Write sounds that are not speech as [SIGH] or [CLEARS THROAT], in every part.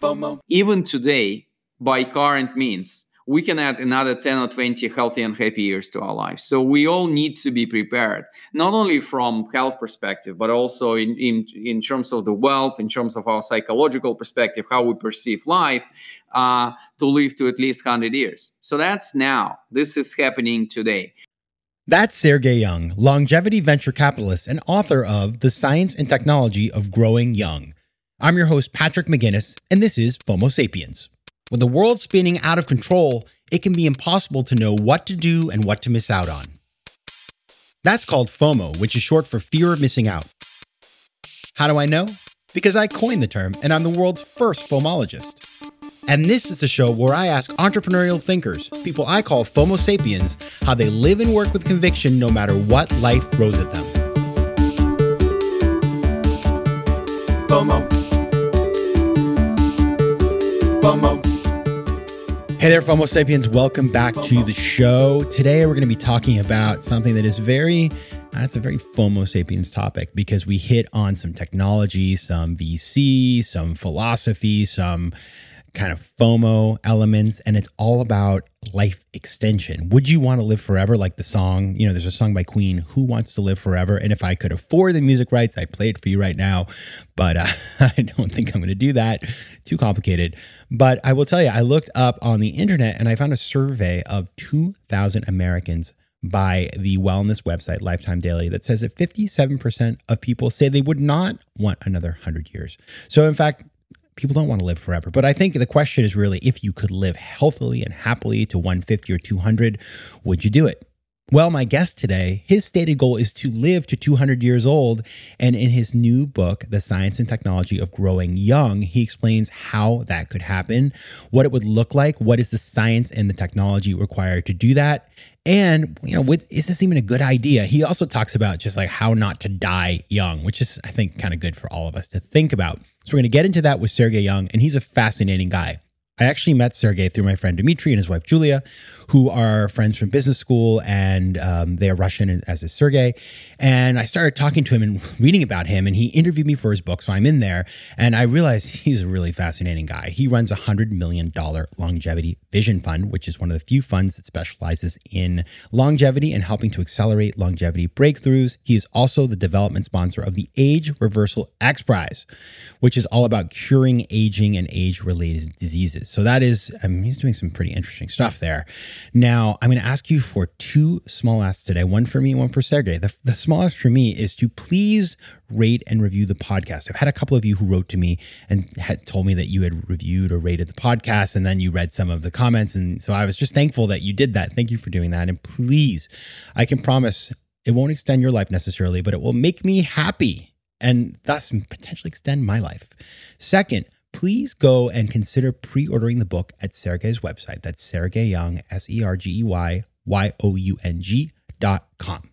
FOMO. Even today, by current means, we can add another 10 or 20 healthy and happy years to our lives. So we all need to be prepared, not only from health perspective, but also in, in, in terms of the wealth, in terms of our psychological perspective, how we perceive life, uh, to live to at least 100 years. So that's now. This is happening today. That's Sergey Young, longevity venture capitalist and author of The Science and Technology of Growing Young. I'm your host, Patrick McGinnis, and this is FOMO Sapiens. When the world's spinning out of control, it can be impossible to know what to do and what to miss out on. That's called FOMO, which is short for fear of missing out. How do I know? Because I coined the term and I'm the world's first FOMologist. And this is the show where I ask entrepreneurial thinkers, people I call FOMO sapiens, how they live and work with conviction no matter what life throws at them. FOMO. FOMO. Hey there, FOMO Sapiens. Welcome back to the show. Today, we're going to be talking about something that is very, uh, that's a very FOMO Sapiens topic because we hit on some technology, some VC, some philosophy, some kind of FOMO elements, and it's all about life extension. Would you want to live forever? Like the song, you know, there's a song by Queen, Who Wants to Live Forever? And if I could afford the music rights, I'd play it for you right now. But uh, [LAUGHS] I don't think I'm going to do that. Too complicated. But I will tell you, I looked up on the internet and I found a survey of 2,000 Americans by the wellness website Lifetime Daily that says that 57% of people say they would not want another 100 years. So, in fact, people don't want to live forever. But I think the question is really if you could live healthily and happily to 150 or 200, would you do it? Well, my guest today, his stated goal is to live to 200 years old. And in his new book, The Science and Technology of Growing Young, he explains how that could happen, what it would look like, what is the science and the technology required to do that. And, you know, with, is this even a good idea? He also talks about just like how not to die young, which is, I think, kind of good for all of us to think about. So we're going to get into that with Sergey Young, and he's a fascinating guy. I actually met Sergey through my friend Dmitry and his wife Julia, who are friends from business school, and um, they are Russian, as is Sergey. And I started talking to him and reading about him, and he interviewed me for his book. So I'm in there, and I realized [LAUGHS] he's a really fascinating guy. He runs a $100 million longevity vision fund, which is one of the few funds that specializes in longevity and helping to accelerate longevity breakthroughs. He is also the development sponsor of the Age Reversal X Prize, which is all about curing aging and age related diseases. So that is, I mean, he's doing some pretty interesting stuff there. Now, I'm going to ask you for two small asks today one for me, one for Sergey. The, the smallest for me is to please rate and review the podcast. I've had a couple of you who wrote to me and had told me that you had reviewed or rated the podcast, and then you read some of the comments. And so I was just thankful that you did that. Thank you for doing that. And please, I can promise it won't extend your life necessarily, but it will make me happy and thus potentially extend my life. Second, please go and consider pre ordering the book at Sergey's website. That's Sergey Young, S E R G E Y Y O U N G dot com.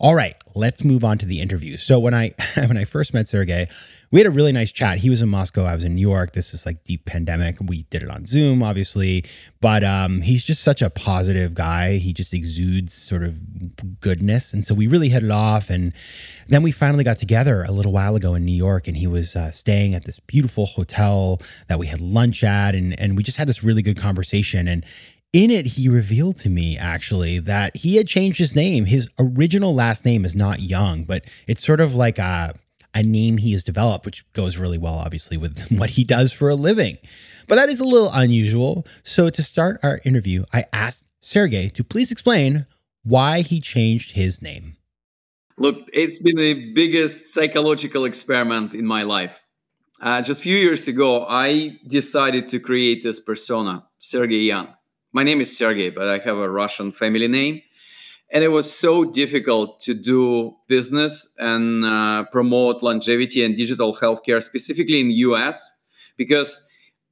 All right, let's move on to the interview. So when I [LAUGHS] when I first met Sergey, we had a really nice chat. He was in Moscow, I was in New York. This is like deep pandemic. We did it on Zoom, obviously, but um, he's just such a positive guy. He just exudes sort of goodness, and so we really hit it off. And then we finally got together a little while ago in New York, and he was uh, staying at this beautiful hotel that we had lunch at, and and we just had this really good conversation. And in it, he revealed to me actually that he had changed his name. His original last name is not Young, but it's sort of like a, a name he has developed, which goes really well, obviously, with [LAUGHS] what he does for a living. But that is a little unusual. So to start our interview, I asked Sergey to please explain why he changed his name. Look, it's been the biggest psychological experiment in my life. Uh, just a few years ago, I decided to create this persona, Sergey Young my name is Sergey, but I have a Russian family name. And it was so difficult to do business and uh, promote longevity and digital healthcare, specifically in the US, because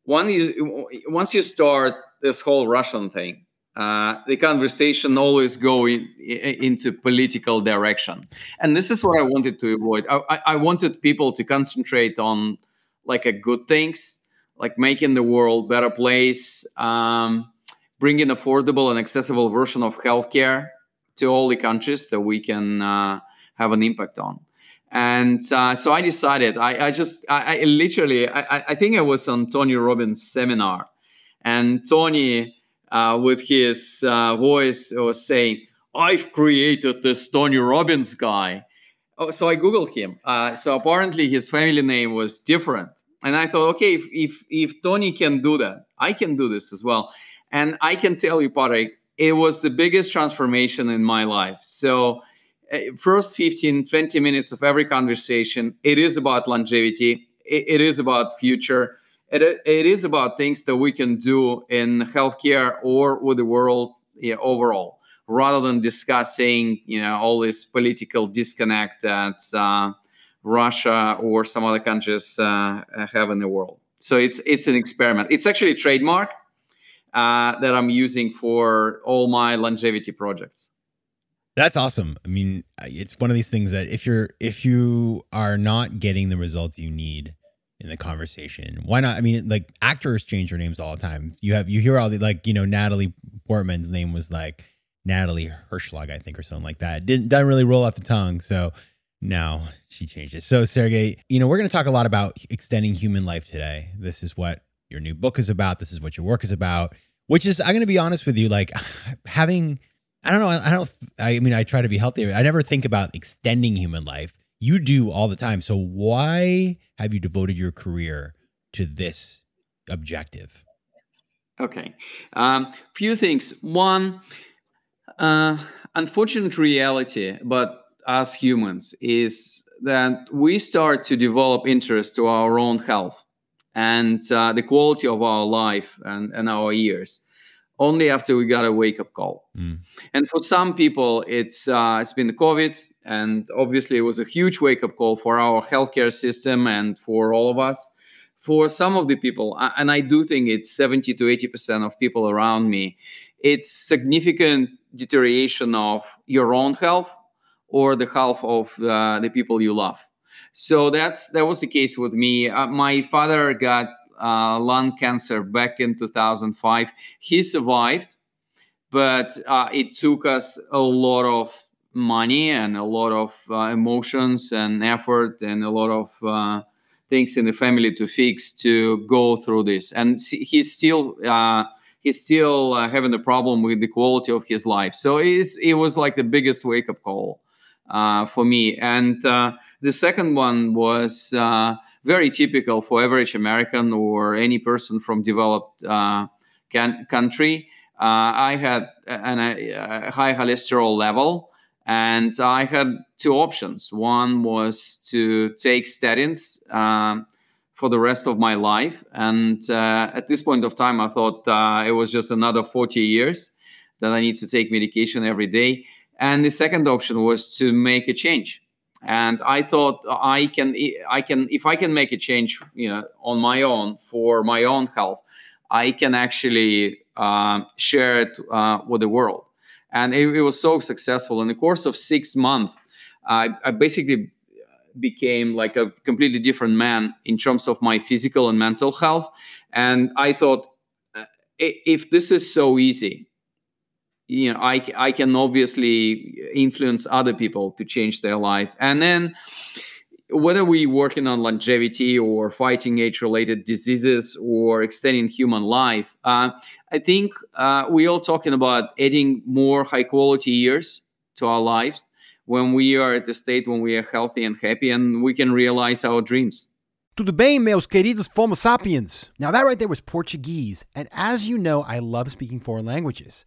one you once you start this whole Russian thing, uh, the conversation always go in, in, into political direction, and this is what I wanted to avoid. I, I wanted people to concentrate on like a good things, like making the world better place, um, bringing affordable and accessible version of healthcare to all the countries that we can uh, have an impact on. And uh, so I decided, I, I just, I, I literally, I, I, think I was on Tony Robbins' seminar, and Tony, uh, with his uh, voice, was saying, I've created this Tony Robbins guy. Oh, so I Googled him. Uh, so apparently his family name was different. And I thought, okay, if, if, if Tony can do that, I can do this as well. And I can tell you, Patrick, it was the biggest transformation in my life. So uh, first 15 20 minutes of every conversation it is about longevity. It, is about future. It, it is about things that we can do in healthcare or with the world yeah, overall rather than discussing you know all this political disconnect that uh, russia or some other countries uh, have in the world. So it's it's an experiment. It's actually a trademark uh, that i'm using for all my longevity projects that's awesome. I mean, it's one of these things that if you're if you are not getting the results you need in the conversation, why not? I mean, like actors change their names all the time. You have you hear all the like, you know, Natalie Portman's name was like Natalie Hershlag, I think, or something like that. Didn't doesn't really roll off the tongue. So now she changed it. So Sergey, you know, we're going to talk a lot about extending human life today. This is what your new book is about. This is what your work is about. Which is, I'm going to be honest with you, like having I don't know. I don't. I mean, I try to be healthy. I never think about extending human life. You do all the time. So why have you devoted your career to this objective? Okay, um, few things. One, uh, unfortunate reality, but as humans, is that we start to develop interest to our own health and uh, the quality of our life and, and our years only after we got a wake up call. Mm. And for some people, it's uh, it's been the COVID, and obviously it was a huge wake up call for our healthcare system and for all of us. For some of the people, and I do think it's 70 to 80 percent of people around me, it's significant deterioration of your own health or the health of uh, the people you love. So that's that was the case with me. Uh, my father got uh, lung cancer back in 2005. He survived, but uh, it took us a lot of money and a lot of uh, emotions and effort and a lot of uh, things in the family to fix to go through this. And he's still uh, he's still uh, having a problem with the quality of his life. So it was like the biggest wake up call for me. And the second one was very typical for average American or any person from developed uh, can, country. Uh, I had an, a high cholesterol level, and I had two options. One was to take statins um, for the rest of my life, and uh, at this point of time, I thought uh, it was just another 40 years that I need to take medication every day. And the second option was to make a change. And i thought i can i can if i can make a change you know on my own for my own health i can actually uh, share it uh, with the world. And it, it, was so successful. In the course of six months I, I basically became like a completely different man in terms of my physical and mental health. And i thought uh, if this is so easy you know I, I can obviously influence other people to change their life and then whether we're working on longevity or fighting age-related diseases or extending human life uh, i think uh, we all talking about adding more high quality years to our lives when we are at the state when we are healthy and happy and we can realize our dreams Tudo bem, meus queridos FOMO sapiens? Now, that right there was Portuguese. And as you know, I love speaking foreign languages.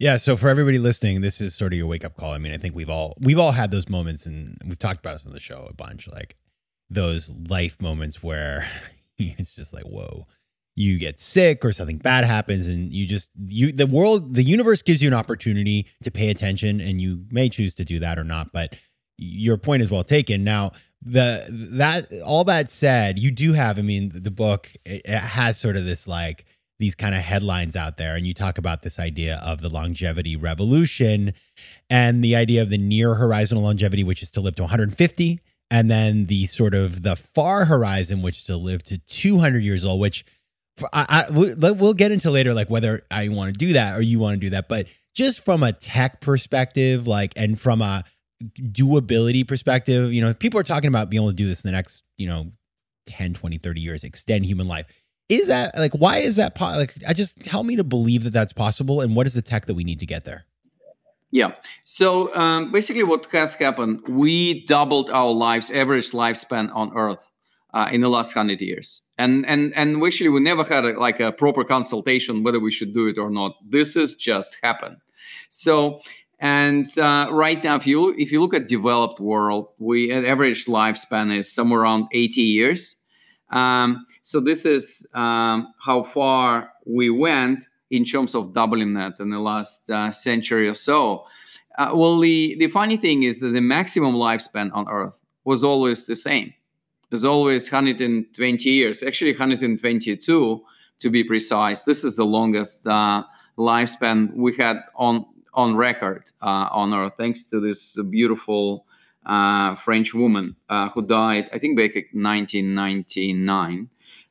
Yeah, so for everybody listening, this is sort of your wake up call. I mean, I think we've all we've all had those moments, and we've talked about this on the show a bunch, like those life moments where [LAUGHS] it's just like, whoa, you get sick or something bad happens, and you just you the world, the universe gives you an opportunity to pay attention, and you may choose to do that or not. But your point is well taken. Now, the that all that said, you do have, I mean, the book it, it has sort of this like these kind of headlines out there and you talk about this idea of the longevity revolution and the idea of the near horizon longevity which is to live to 150 and then the sort of the far horizon which is to live to 200 years old which I, I, we'll get into later like whether i want to do that or you want to do that but just from a tech perspective like and from a doability perspective you know people are talking about being able to do this in the next you know 10 20 30 years extend human life is that like why is that po- like i just help me to believe that that's possible and what is the tech that we need to get there? Yeah. So um, basically what has happened we doubled our lives average lifespan on earth uh, in the last 100 years. And and and actually we never had a, like a proper consultation whether we should do it or not. This has just happened. So and uh, right now if you if you look at developed world we average lifespan is somewhere around 80 years um, so this is um, how far we went in terms of doubling that in the last uh, century or so. Uh, well, the, the funny thing is that the maximum lifespan on Earth was always the same. It was always 120 years, actually 122 to be precise. This is the longest uh, lifespan we had on on record uh, on Earth, thanks to this beautiful uh, French woman uh, who died, I think, back in 1999.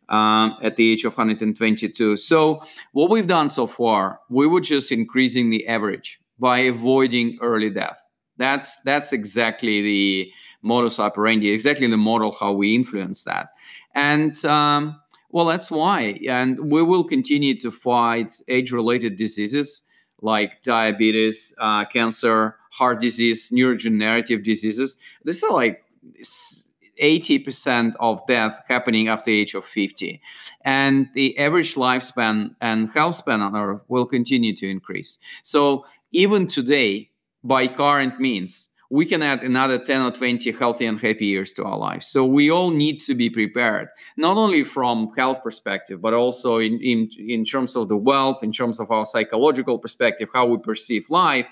Um, at the age of 122. So, what we've done so far, we were just increasing the average by avoiding early death. That's that's exactly the modus operandi, exactly the model how we influence that. And um, well, that's why. And we will continue to fight age-related diseases like diabetes, uh, cancer, heart disease, neurodegenerative diseases. This are like 80% of death happening after the age of 50. And the average lifespan and health span on Earth will continue to increase. So even today, by current means, we can add another 10 or 20 healthy and happy years to our lives. So we all need to be prepared, not only from health perspective, but also in, in, in terms of the wealth, in terms of our psychological perspective, how we perceive life,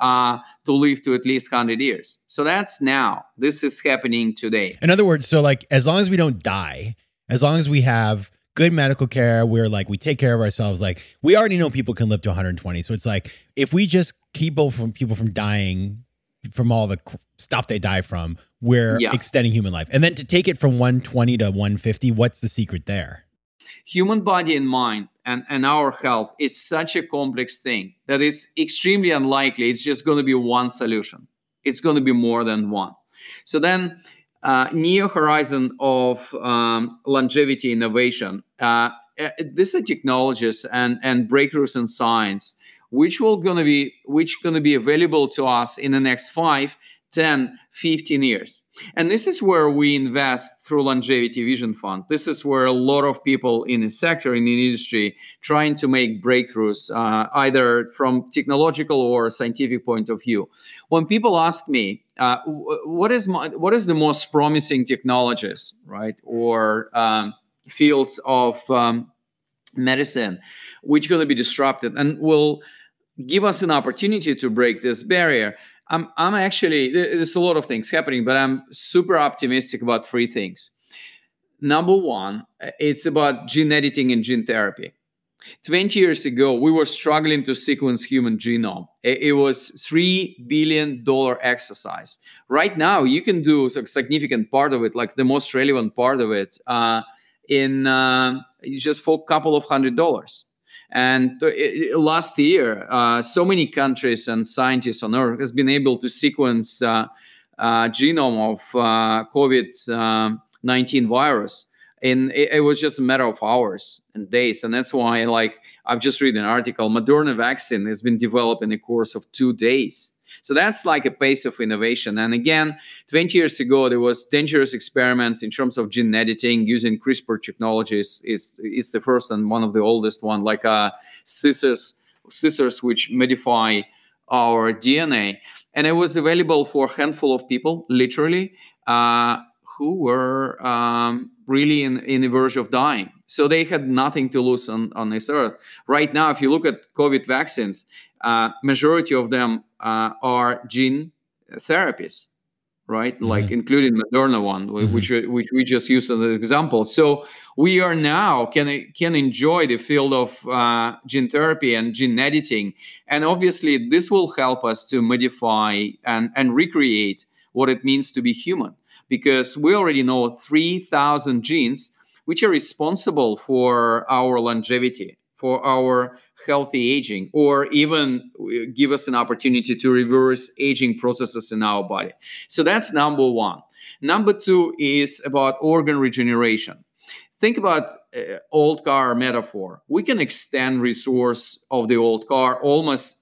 uh, to live to at least 100 years. So that's now. This is happening today. In other words, so like as long as we don't die, as long as we have good medical care, we're like we take care of ourselves. Like we already know people can live to 120. So it's like if we just keep people from people from dying from all the stuff they die from, we're yeah. extending human life. And then to take it from 120 to 150, what's the secret there? Human body and mind and, and our health is such a complex thing that it's extremely unlikely it's just going to be one solution. It's going to be more than one. So then, uh, near horizon of um, longevity innovation. Uh, uh these are technologies and, and breakthroughs in science which will to be which to be available to us in the next 5 10 15 years. And this is where we invest through longevity vision fund. This is where a lot of people in the sector in the industry trying to make breakthroughs uh, either from technological or scientific point of view. When people ask me uh, what is my, what is the most promising technologies right or um, fields of um, medicine which going to be disrupted? And will give us an opportunity to break this barrier. I'm, I'm actually, there's a lot of things happening, but I'm super optimistic about three things. Number one, it's about gene editing and gene therapy. 20 years ago, we were struggling to sequence human genome. It was $3 billion exercise. Right now, you can do a significant part of it, like the most relevant part of it, uh, in uh, just for a couple of hundred dollars And uh, last year, uh, so many countries and scientists on Earth has been able to sequence uh, uh genome of uh, COVID-19 virus. And it, it, was just a matter of hours and days. And that's why, like, I've just read an article, Moderna vaccine has been developed in the course of two days. So that's like a pace of innovation. And again, 20 years ago, there was dangerous experiments in terms of gene editing using CRISPR technologies. is is the first and one of the oldest one, like uh, scissors, scissors which modify our DNA. And it was available for a handful of people, literally, uh, who were um, really in, in the verge of dying. So they had nothing to lose on, on this earth. Right now, if you look at COVID vaccines, uh, majority of them uh, are gene therapies right? Mm-hmm. like including moderna one mm-hmm. which which we just used as an example. So we are now can can enjoy the field of uh, gene therapy and gene editing. And obviously this will help us to modify and and recreate what it means to be human. Because we already know 3000 genes which are responsible for our longevity for our healthy aging or even give us an opportunity to reverse aging processes in our body. So that's number one. Number two is about organ regeneration. Think about uh, old car metaphor. We can extend resource of the old car almost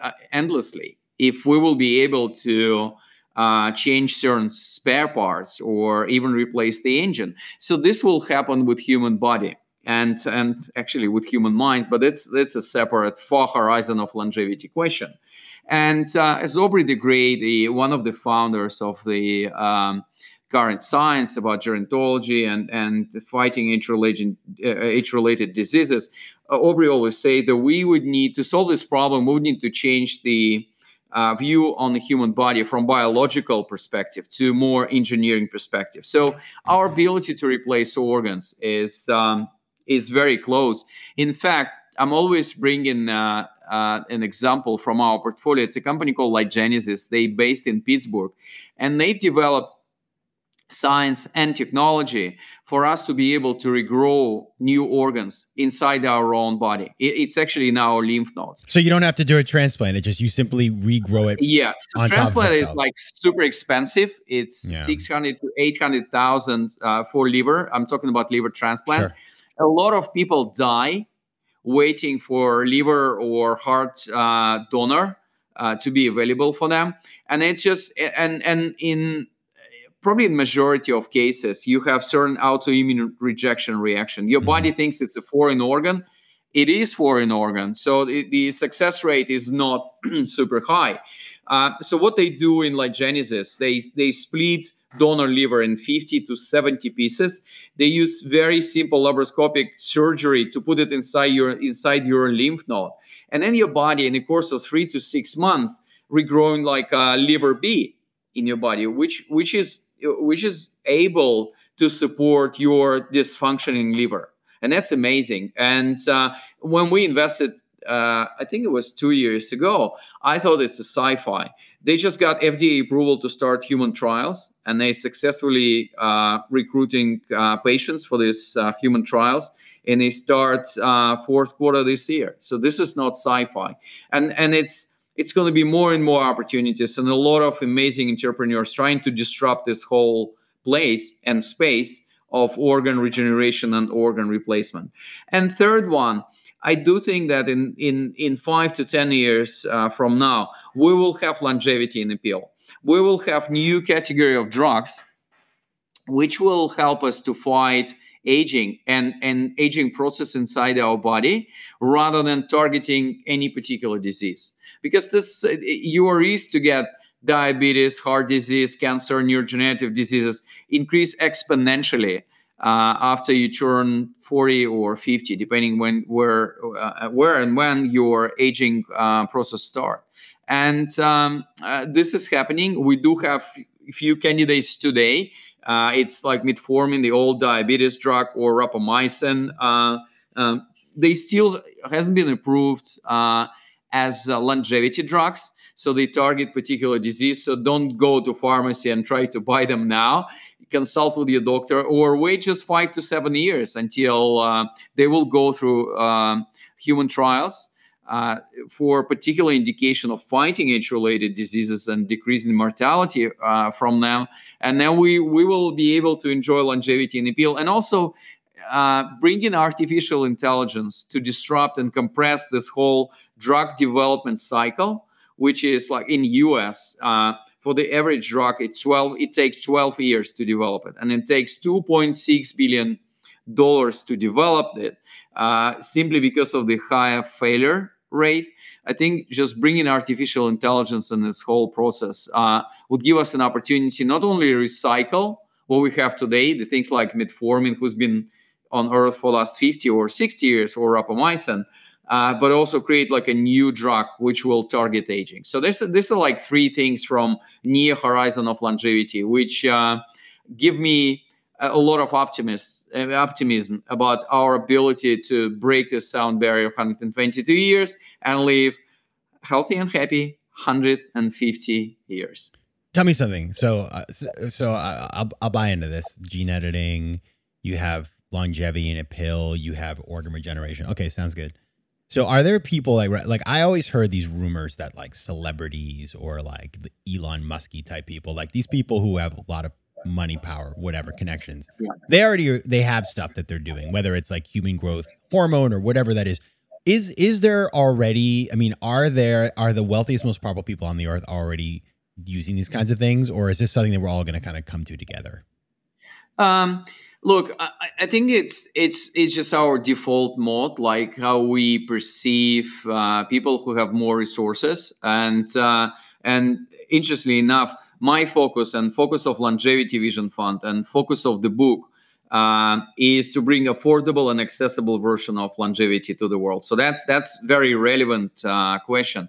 uh, endlessly if we will be able to uh, change certain spare parts or even replace the engine. So this will happen with human body and and actually with human minds but it's that's a separate far horizon of longevity question. And uh, as aubrey de grey the one of the founders of the um, current science about gerontology and and fighting age-related uh, age-related diseases uh, aubrey always say that we would need to solve this problem we would need to change the uh, view on the human body from biological perspective to more engineering perspective. So our ability to replace organs is um, is very close. In fact, I'm always bringing uh, uh, an example from our portfolio. It's a company called LyGenesis. They based in Pittsburgh, and they've developed science and technology for us to be able to regrow new organs inside our own body. it's actually in our lymph nodes. So you don't have to do a transplant; it just you simply regrow it. Yeah, so transplant is like super expensive. It's yeah. six hundred to eight hundred thousand uh, for liver. I'm talking about liver transplant. Sure a lot of people die waiting for liver or heart uh, donor uh, to be available for them. And it's just and and in probably in majority of cases you have certain autoimmune rejection reaction. Your mm-hmm. body thinks it's a foreign organ. It is foreign organ. So the, the success rate is not [CLEARS THROAT] super high. Uh, so what they do in LyGenesis they they split donor liver in 50 to 70 pieces. They use very simple laparoscopic surgery to put it inside your inside your lymph node, and then your body, in the course of three to six months, regrowing like a liver B in your body, which which is which is able to support your dysfunctioning liver, and that's amazing. And uh, when we invested uh, I think it was two years ago. I thought it's a sci-fi. They just got FDA approval to start human trials, and they successfully uh, recruiting uh, patients for these uh, human trials. And they start uh, fourth quarter this year. So this is not sci-fi, and and it's it's going to be more and more opportunities and a lot of amazing entrepreneurs trying to disrupt this whole place and space of organ regeneration and organ replacement. And third one I do think that in in in five to ten years uh, from now, we will have longevity in pill. We will have new category of drugs, which will help us to fight aging and and aging process inside our body, rather than targeting any particular disease. Because this you are risk to get diabetes, heart disease, cancer, neurodegenerative diseases increase exponentially uh, after you turn 40 or 50 depending when where uh, where and when your aging uh, process start. And um, uh, this is happening. We do have few candidates today. Uh, it's like metformin the old diabetes drug or rapamycin. Uh, um, they still hasn't been approved as longevity drugs. So they target particular disease. So don't go to pharmacy and try to buy them now. Consult with your doctor or wait just five to seven years until uh, they will go through um, human trials. Uh, for particular indication of fighting age-related diseases and decreasing mortality uh, from them, and then we we will be able to enjoy longevity in the and also uh, bring in artificial intelligence to disrupt and compress this whole drug development cycle, which is like in US. For the average drug, it's 12. It takes 12 years to develop it, and it takes 2.6 billion dollars to develop it, uh, simply because of the higher failure rate. I think just bringing artificial intelligence in this whole process uh, would give us an opportunity not only recycle what we have today, the things like metformin, who's been on Earth for last 50 or 60 years, or rapamycin, uh, but also create like a new drug which will target aging. So this, this are like three things from near horizon of longevity, which uh, give me a lot of optimism, uh, optimism about our ability to break the sound barrier of 122 years and live healthy and happy 150 years. Tell me something. So, uh, so, so I'll, I'll buy into this gene editing. You have longevity in a pill. You have organ regeneration. Okay, sounds good. So, are there people like like I always heard these rumors that like celebrities or like the Elon Musky type people, like these people who have a lot of money power whatever connections they already they have stuff that they're doing whether it's like human growth hormone or whatever that is. Is is there already i mean are there are the wealthiest most powerful people on the earth already using these kinds of things or is this something that we're all going to kind of come to together? Um look I, I, think it's it's it's just our default mode like how we perceive uh, people who have more resources. And uh, and interestingly enough my focus and focus of longevity vision fund and focus of the book uh, is to bring affordable and accessible version of longevity to the world. So that's that's very relevant uh, question.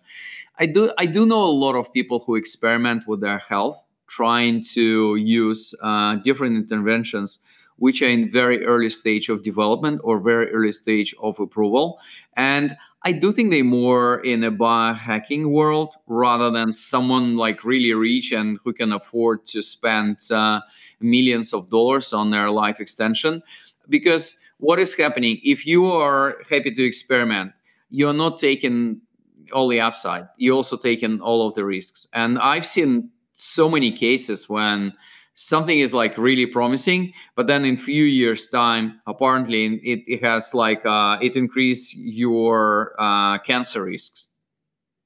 I do i do know a lot of people who experiment with their health trying to use uh, different interventions which are in very early stage of development or very early stage of approval and I do think they're more in a biohacking world rather than someone like really rich and who can afford to spend uh, millions of dollars on their life extension. Because what is happening if you are happy to experiment, you're not taking all the upside. You're also taking all of the risks. And I've seen so many cases when something is like really promising but then in few years time apparently it, it has like uh, it increase your uh, cancer risks.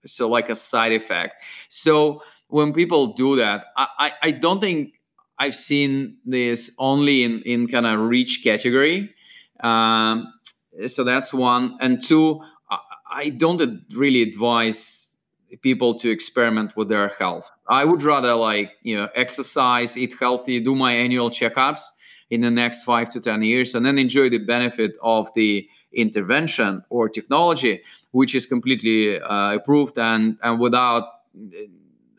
So like a side effect. So when people do that i, I, I don't think i've seen this only in, in kind of rich category. Um, so that's one. And two I, I don't really advise people to experiment with their health. I would rather like, you know, exercise, eat healthy, do my annual checkups in the next 5 to 10 years and then enjoy the benefit of the intervention or technology which is completely uh, approved and and without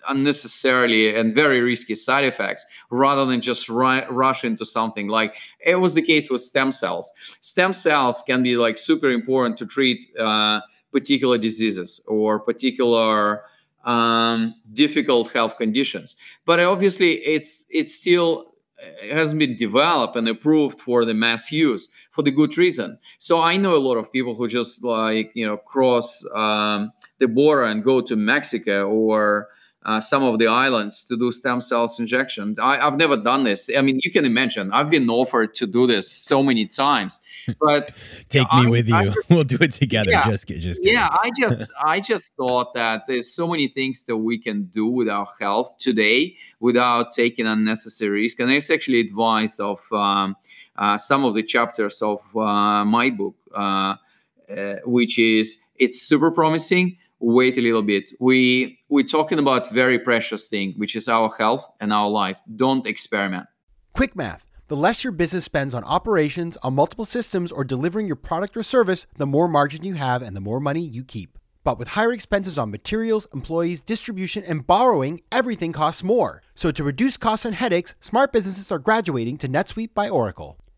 unnecessarily and very risky side effects rather than just ru- rush into something like it was the case with stem cells stem cells can be like super important to treat uh, particular diseases or particular um, difficult health conditions. But obviously, it's it's still it hasn't been developed and approved for the mass use for the good reason. So I know a lot of people who just like you know cross um, the border and go to Mexico or uh, some of the islands to do stem cells injection. I, have never done this. I mean, you can imagine. I've been offered to do this so many times, but [LAUGHS] take me I, with you. I, [LAUGHS] we'll do it together. Yeah, just, just kidding. yeah. I just, [LAUGHS] I just thought that there's so many things that we can do with our health today without taking unnecessary risk, and it's actually advice of um, uh, some of the chapters of uh, my book, uh, uh, which is it's super promising wait a little bit. We we're talking about very precious thing, which is our health and our life. Don't experiment. Quick math. The less your business spends on operations, on multiple systems, or delivering your product or service, the more margin you have and the more money you keep. But with higher expenses on materials, employees, distribution, and borrowing, everything costs more. So to reduce costs and headaches, smart businesses are graduating to NetSuite by Oracle.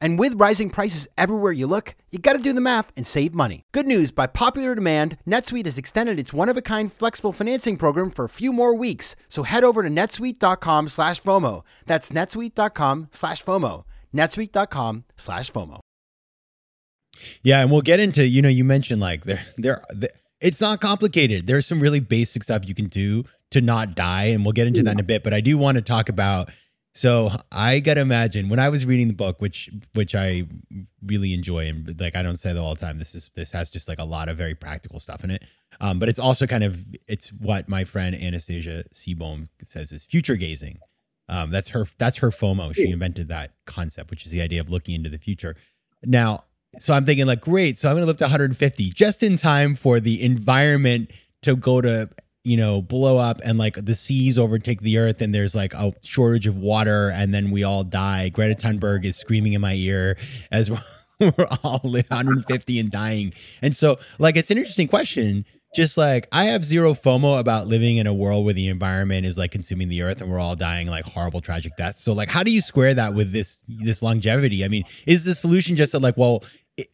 And with rising prices everywhere you look, you got to do the math and save money. Good news, by popular demand, NetSuite has extended its one-of-a-kind flexible financing program for a few more weeks. So head over to netsuite.com slash FOMO. That's netsuite.com slash FOMO. netsuite.com slash FOMO. Yeah, and we'll get into, you know, you mentioned like there there it's not complicated. There's some really basic stuff you can do to not die, and we'll get into that in a bit. But I do want to talk about so I gotta imagine when I was reading the book, which which I really enjoy, and like I don't say that all the time. This is this has just like a lot of very practical stuff in it. Um, but it's also kind of it's what my friend Anastasia Seabohm says is future gazing. Um, that's her that's her FOMO. She invented that concept, which is the idea of looking into the future. Now, so I'm thinking like, great. So I'm gonna live to 150 just in time for the environment to go to you know, blow up and like the seas overtake the earth and there's like a shortage of water and then we all die. Greta Thunberg is screaming in my ear as [LAUGHS] we're all 150 and dying. And so, like, it's an interesting question. Just like I have zero FOMO about living in a world where the environment is like consuming the earth and we're all dying like horrible tragic deaths. So like how do you square that with this this longevity? I mean, is the solution just that like, well,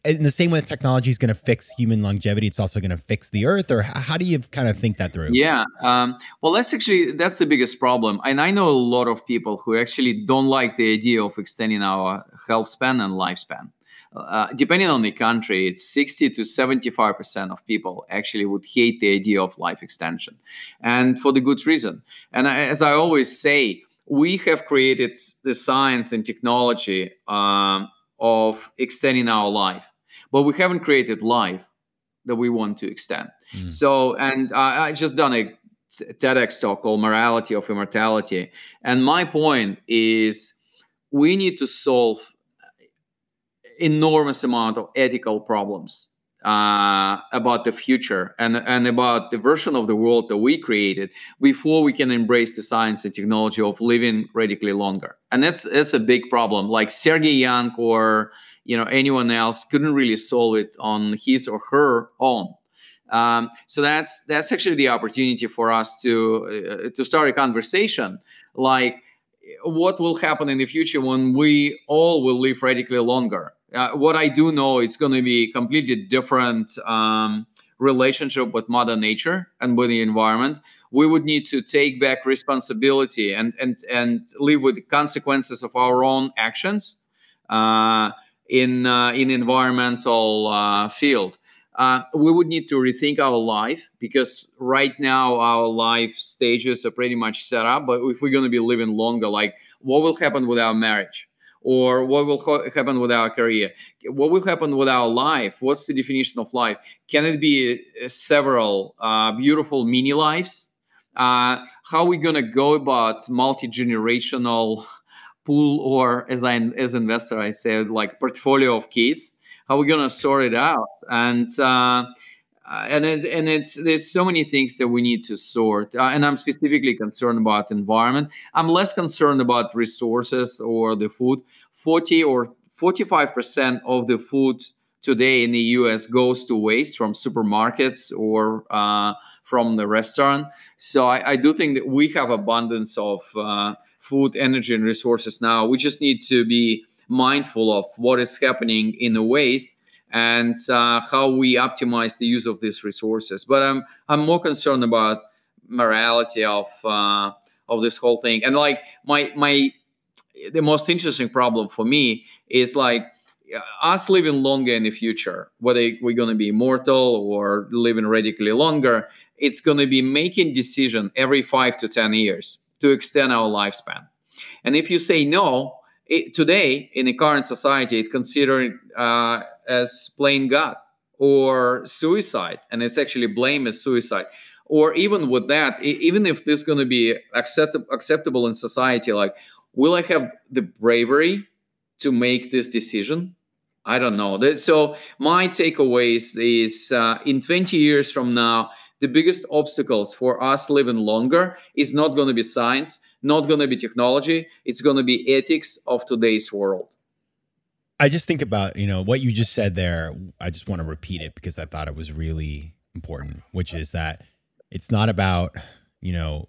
in the same way that technology is going to fix human longevity it's also going to fix the earth or how do you kind of think that through? Yeah um, well that's actually that's the biggest problem and i know a lot of people who actually don't like the idea of extending our health span and lifespan. Uh, depending on the country it's 60 to 75 percent of people actually would hate the idea of life extension and for the good reason. And I, as i always say we have created the science and technology um, of extending our life, but we haven't created life that we want to extend. Mm. So, and I, I just done a TEDx talk called Morality of Immortality. And my point is we need to solve enormous amount of ethical problems uh, about the future and, and about the version of the world that we created before we can embrace the science and technology of living radically longer. And that's that's a big problem. Like Sergey Young or you know anyone else couldn't really solve it on his or her own. Um, so that's that's actually the opportunity for us to uh, to start a conversation like what will happen in the future when we all will live radically longer uh, what I do know it's going to be completely different um, relationship with Mother Nature and with the environment. We would need to take back responsibility and and and live with the consequences of our own actions uh, in uh, in environmental uh, field. Uh, we would need to rethink our life because right now our life stages are pretty much set up. But if we're going to be living longer, like what will happen with our marriage? Or what will ha- happen with our career? What will happen with our life? What's the definition of life? Can it be uh, several uh, beautiful mini lives? Uh, how are we going to go about multi-generational pool or as i as investor i said like portfolio of kids? How are we going to sort it out? And uh, and it's, and it's there's so many things that we need to sort uh, and i'm specifically concerned about environment. I'm less concerned about resources or the food. 40 or 45% of the food today in the us goes to waste from supermarkets or uh, from the restaurant. So I, I, do think that we have abundance of uh, food energy and resources now. We just need to be mindful of what is happening in the waste and uh, how we optimize the use of these resources. But I'm I'm more concerned about morality of uh, of this whole thing. And like my my the most interesting problem for me is like us living longer in the future, whether we're going to be immortal or living radically longer, it's going to be making decision every five to ten years to extend our lifespan. And if you say no, it, today in the current society, it's considered uh, as playing God or suicide, and it's actually blamed as suicide. Or even with that, even if this is going to be accept- acceptable in society, like, will I have the bravery to make this decision? I don't know. So my takeaways is uh, in 20 years from now, the biggest obstacles for us living longer is not going to be science, not going to be technology, it's going to be ethics of today's world. I just think about, you know, what you just said there. I just want to repeat it because I thought it was really important, which is that it's not about, you know,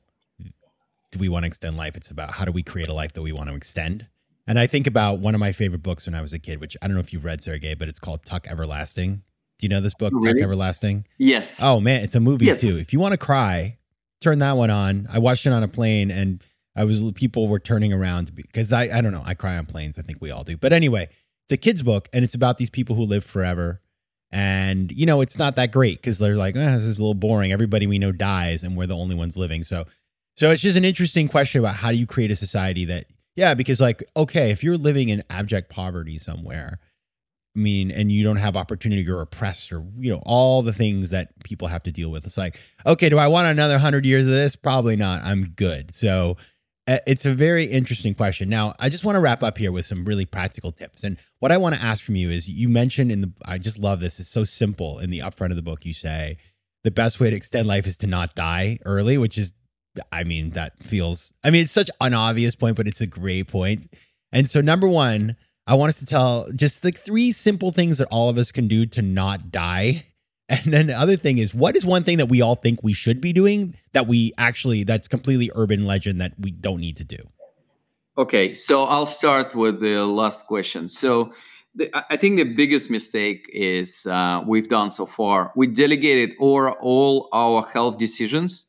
do we want to extend life? It's about how do we create a life that we want to extend. And I think about one of my favorite books when I was a kid, which I don't know if you've read, Sergey, but it's called Tuck Everlasting. Do you know this book, Really? Tuck Everlasting? Yes. Oh man, it's a movie Yes. too. If you want to cry, turn that one on. I watched it on a plane and I was people were turning around because I I don't know, I cry on planes. I think we all do. But anyway, it's a kids book and it's about these people who live forever. And you know, it's not that great because they're like, eh, this is a little boring. Everybody we know dies and we're the only ones living. So so it's just an interesting question about how do you create a society that yeah, because like, okay, if you're living in abject poverty somewhere, I mean, and you don't have opportunity, you're oppressed, or you know, all the things that people have to deal with. It's like, okay, do I want another hundred years of this? Probably not. I'm good. So Uh, it's a very interesting question. Now, I just want to wrap up here with some really practical tips. And what I want to ask from you is, you mentioned in the, I just love this. It's so simple. In the upfront of the book, you say the best way to extend life is to not die early, which is, I mean, that feels. I mean, it's such an obvious point, but it's a great point. And so, number one. I want us to tell just like three simple things that all of us can do to not die. [LAUGHS] And then the other thing is, what is one thing that we all think we should be doing that we actually, that's completely urban legend that we don't need to do? Okay, so I'll start with the last question. So, the, I- think the biggest mistake is uh, we've done so far. We delegated or all our health decisions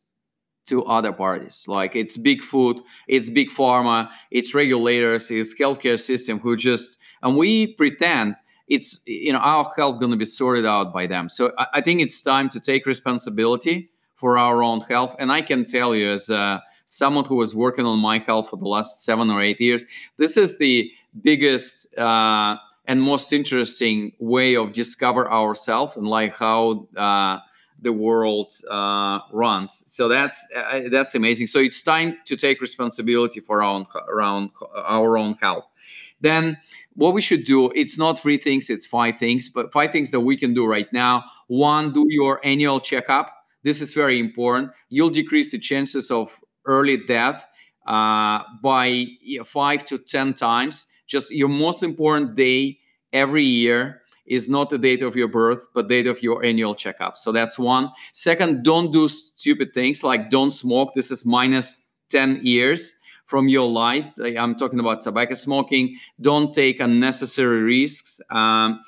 to other parties. Like it's big food, it's big pharma, it's regulators, it's healthcare system who just and we pretend it's you know our health going to be sorted out by them. So I, I think it's time to take responsibility for our own health. And I can tell you as uh, someone who was working on my health for the last seven or eight years, this is the biggest. Uh, and most interesting way of discover ourselves and like how uh, the world uh, runs. So that's uh, that's amazing. So it's time to take responsibility for our own around our own health. Then what we should do it's not three things it's five things but five things that we can do right now one do your annual checkup this is very important you'll decrease the chances of early death uh, by five to ten times just your most important day every year is not the date of your birth but date of your annual checkup. So that's one. Second don't do stupid things like don't smoke. This is minus 10 years from your life. I'm talking about tobacco smoking. Don't take unnecessary risks. Um,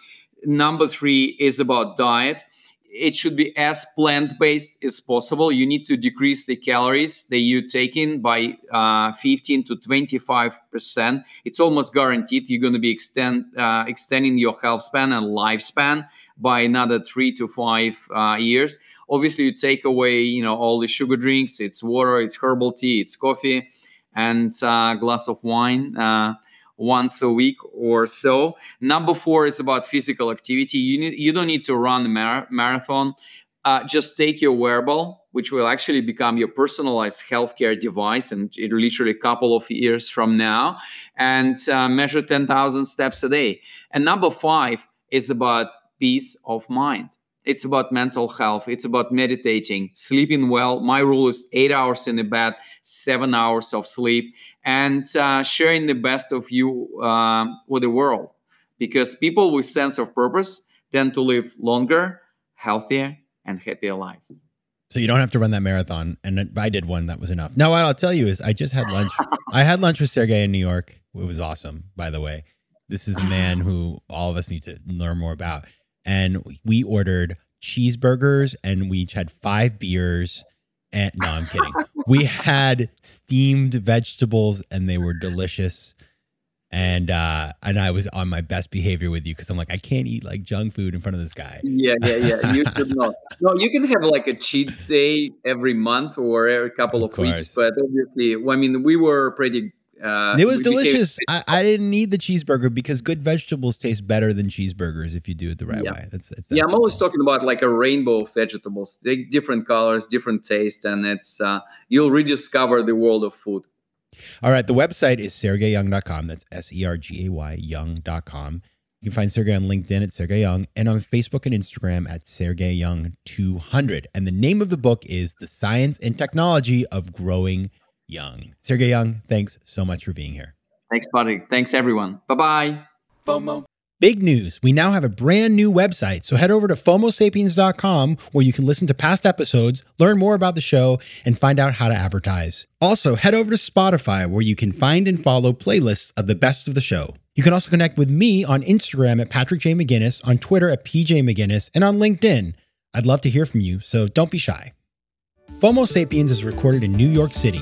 number three is about diet it should be as plant-based as possible. You need to decrease the calories that you take in by uh, 15 to 25 percent. It's almost guaranteed you're going to be extend, uh, extending your health span and lifespan by another three to five uh, years. Obviously you take away you know all the sugar drinks it's water it's herbal tea it's coffee and a glass of wine uh, once a week or so. Number four is about physical activity. You you don't need to run a mar- marathon. Uh, just take your wearable, which will actually become your personalized healthcare device, and it literally a couple of years from now, and uh, measure 10,000 steps a day. And number five is about peace of mind. It's about mental health. It's about meditating, sleeping well. My rule is eight hours in the bed, seven hours of sleep, and uh, sharing the best of you uh, with the world. Because people with sense of purpose tend to live longer, healthier, and happier lives. So you don't have to run that marathon. And I did one. That was enough. Now, what I'll tell you is I just had lunch. [LAUGHS] I had lunch with Sergey in New York. It was awesome, by the way. This is a man who all of us need to learn more about. And we ordered cheeseburgers and we each had five beers. And no, I'm kidding. [LAUGHS] we had steamed vegetables and they were delicious. And uh and I was on my best behavior with you because I'm like, I can't eat like junk food in front of this guy. Yeah, yeah, yeah. You [LAUGHS] should not. No, you can have like a cheat day every month or every couple Of of, weeks, but obviously, well, I mean, we were pretty. Uh, It was we became- delicious. [LAUGHS] I, I didn't need the cheeseburger because good vegetables taste better than cheeseburgers if you do it the right Yeah. way. That's, that's yeah, I'm always simple. talking about like a rainbow of vegetables, They- different colors, different taste, and it's uh, you'll rediscover the world of food. All right. The website is sergeyyoung.com. That's S E R G A Y young.com. You can find Sergey on LinkedIn at Sergey Young and on Facebook and Instagram at Sergey Young 200. And the name of the book is The Science and Technology of Growing Young. Sergey Young, thanks so much for being here. Thanks, buddy. Thanks, everyone. Bye bye. FOMO. Big news. We now have a brand new website. So head over to FOMOSapiens.com where you can listen to past episodes, learn more about the show, and find out how to advertise. Also, head over to Spotify where you can find and follow playlists of the best of the show. You can also connect with me on Instagram at Patrick J. McGinnis, on Twitter at PJ McGinnis, and on LinkedIn. I'd love to hear from you, so don't be shy. FOMO Sapiens is recorded in New York City.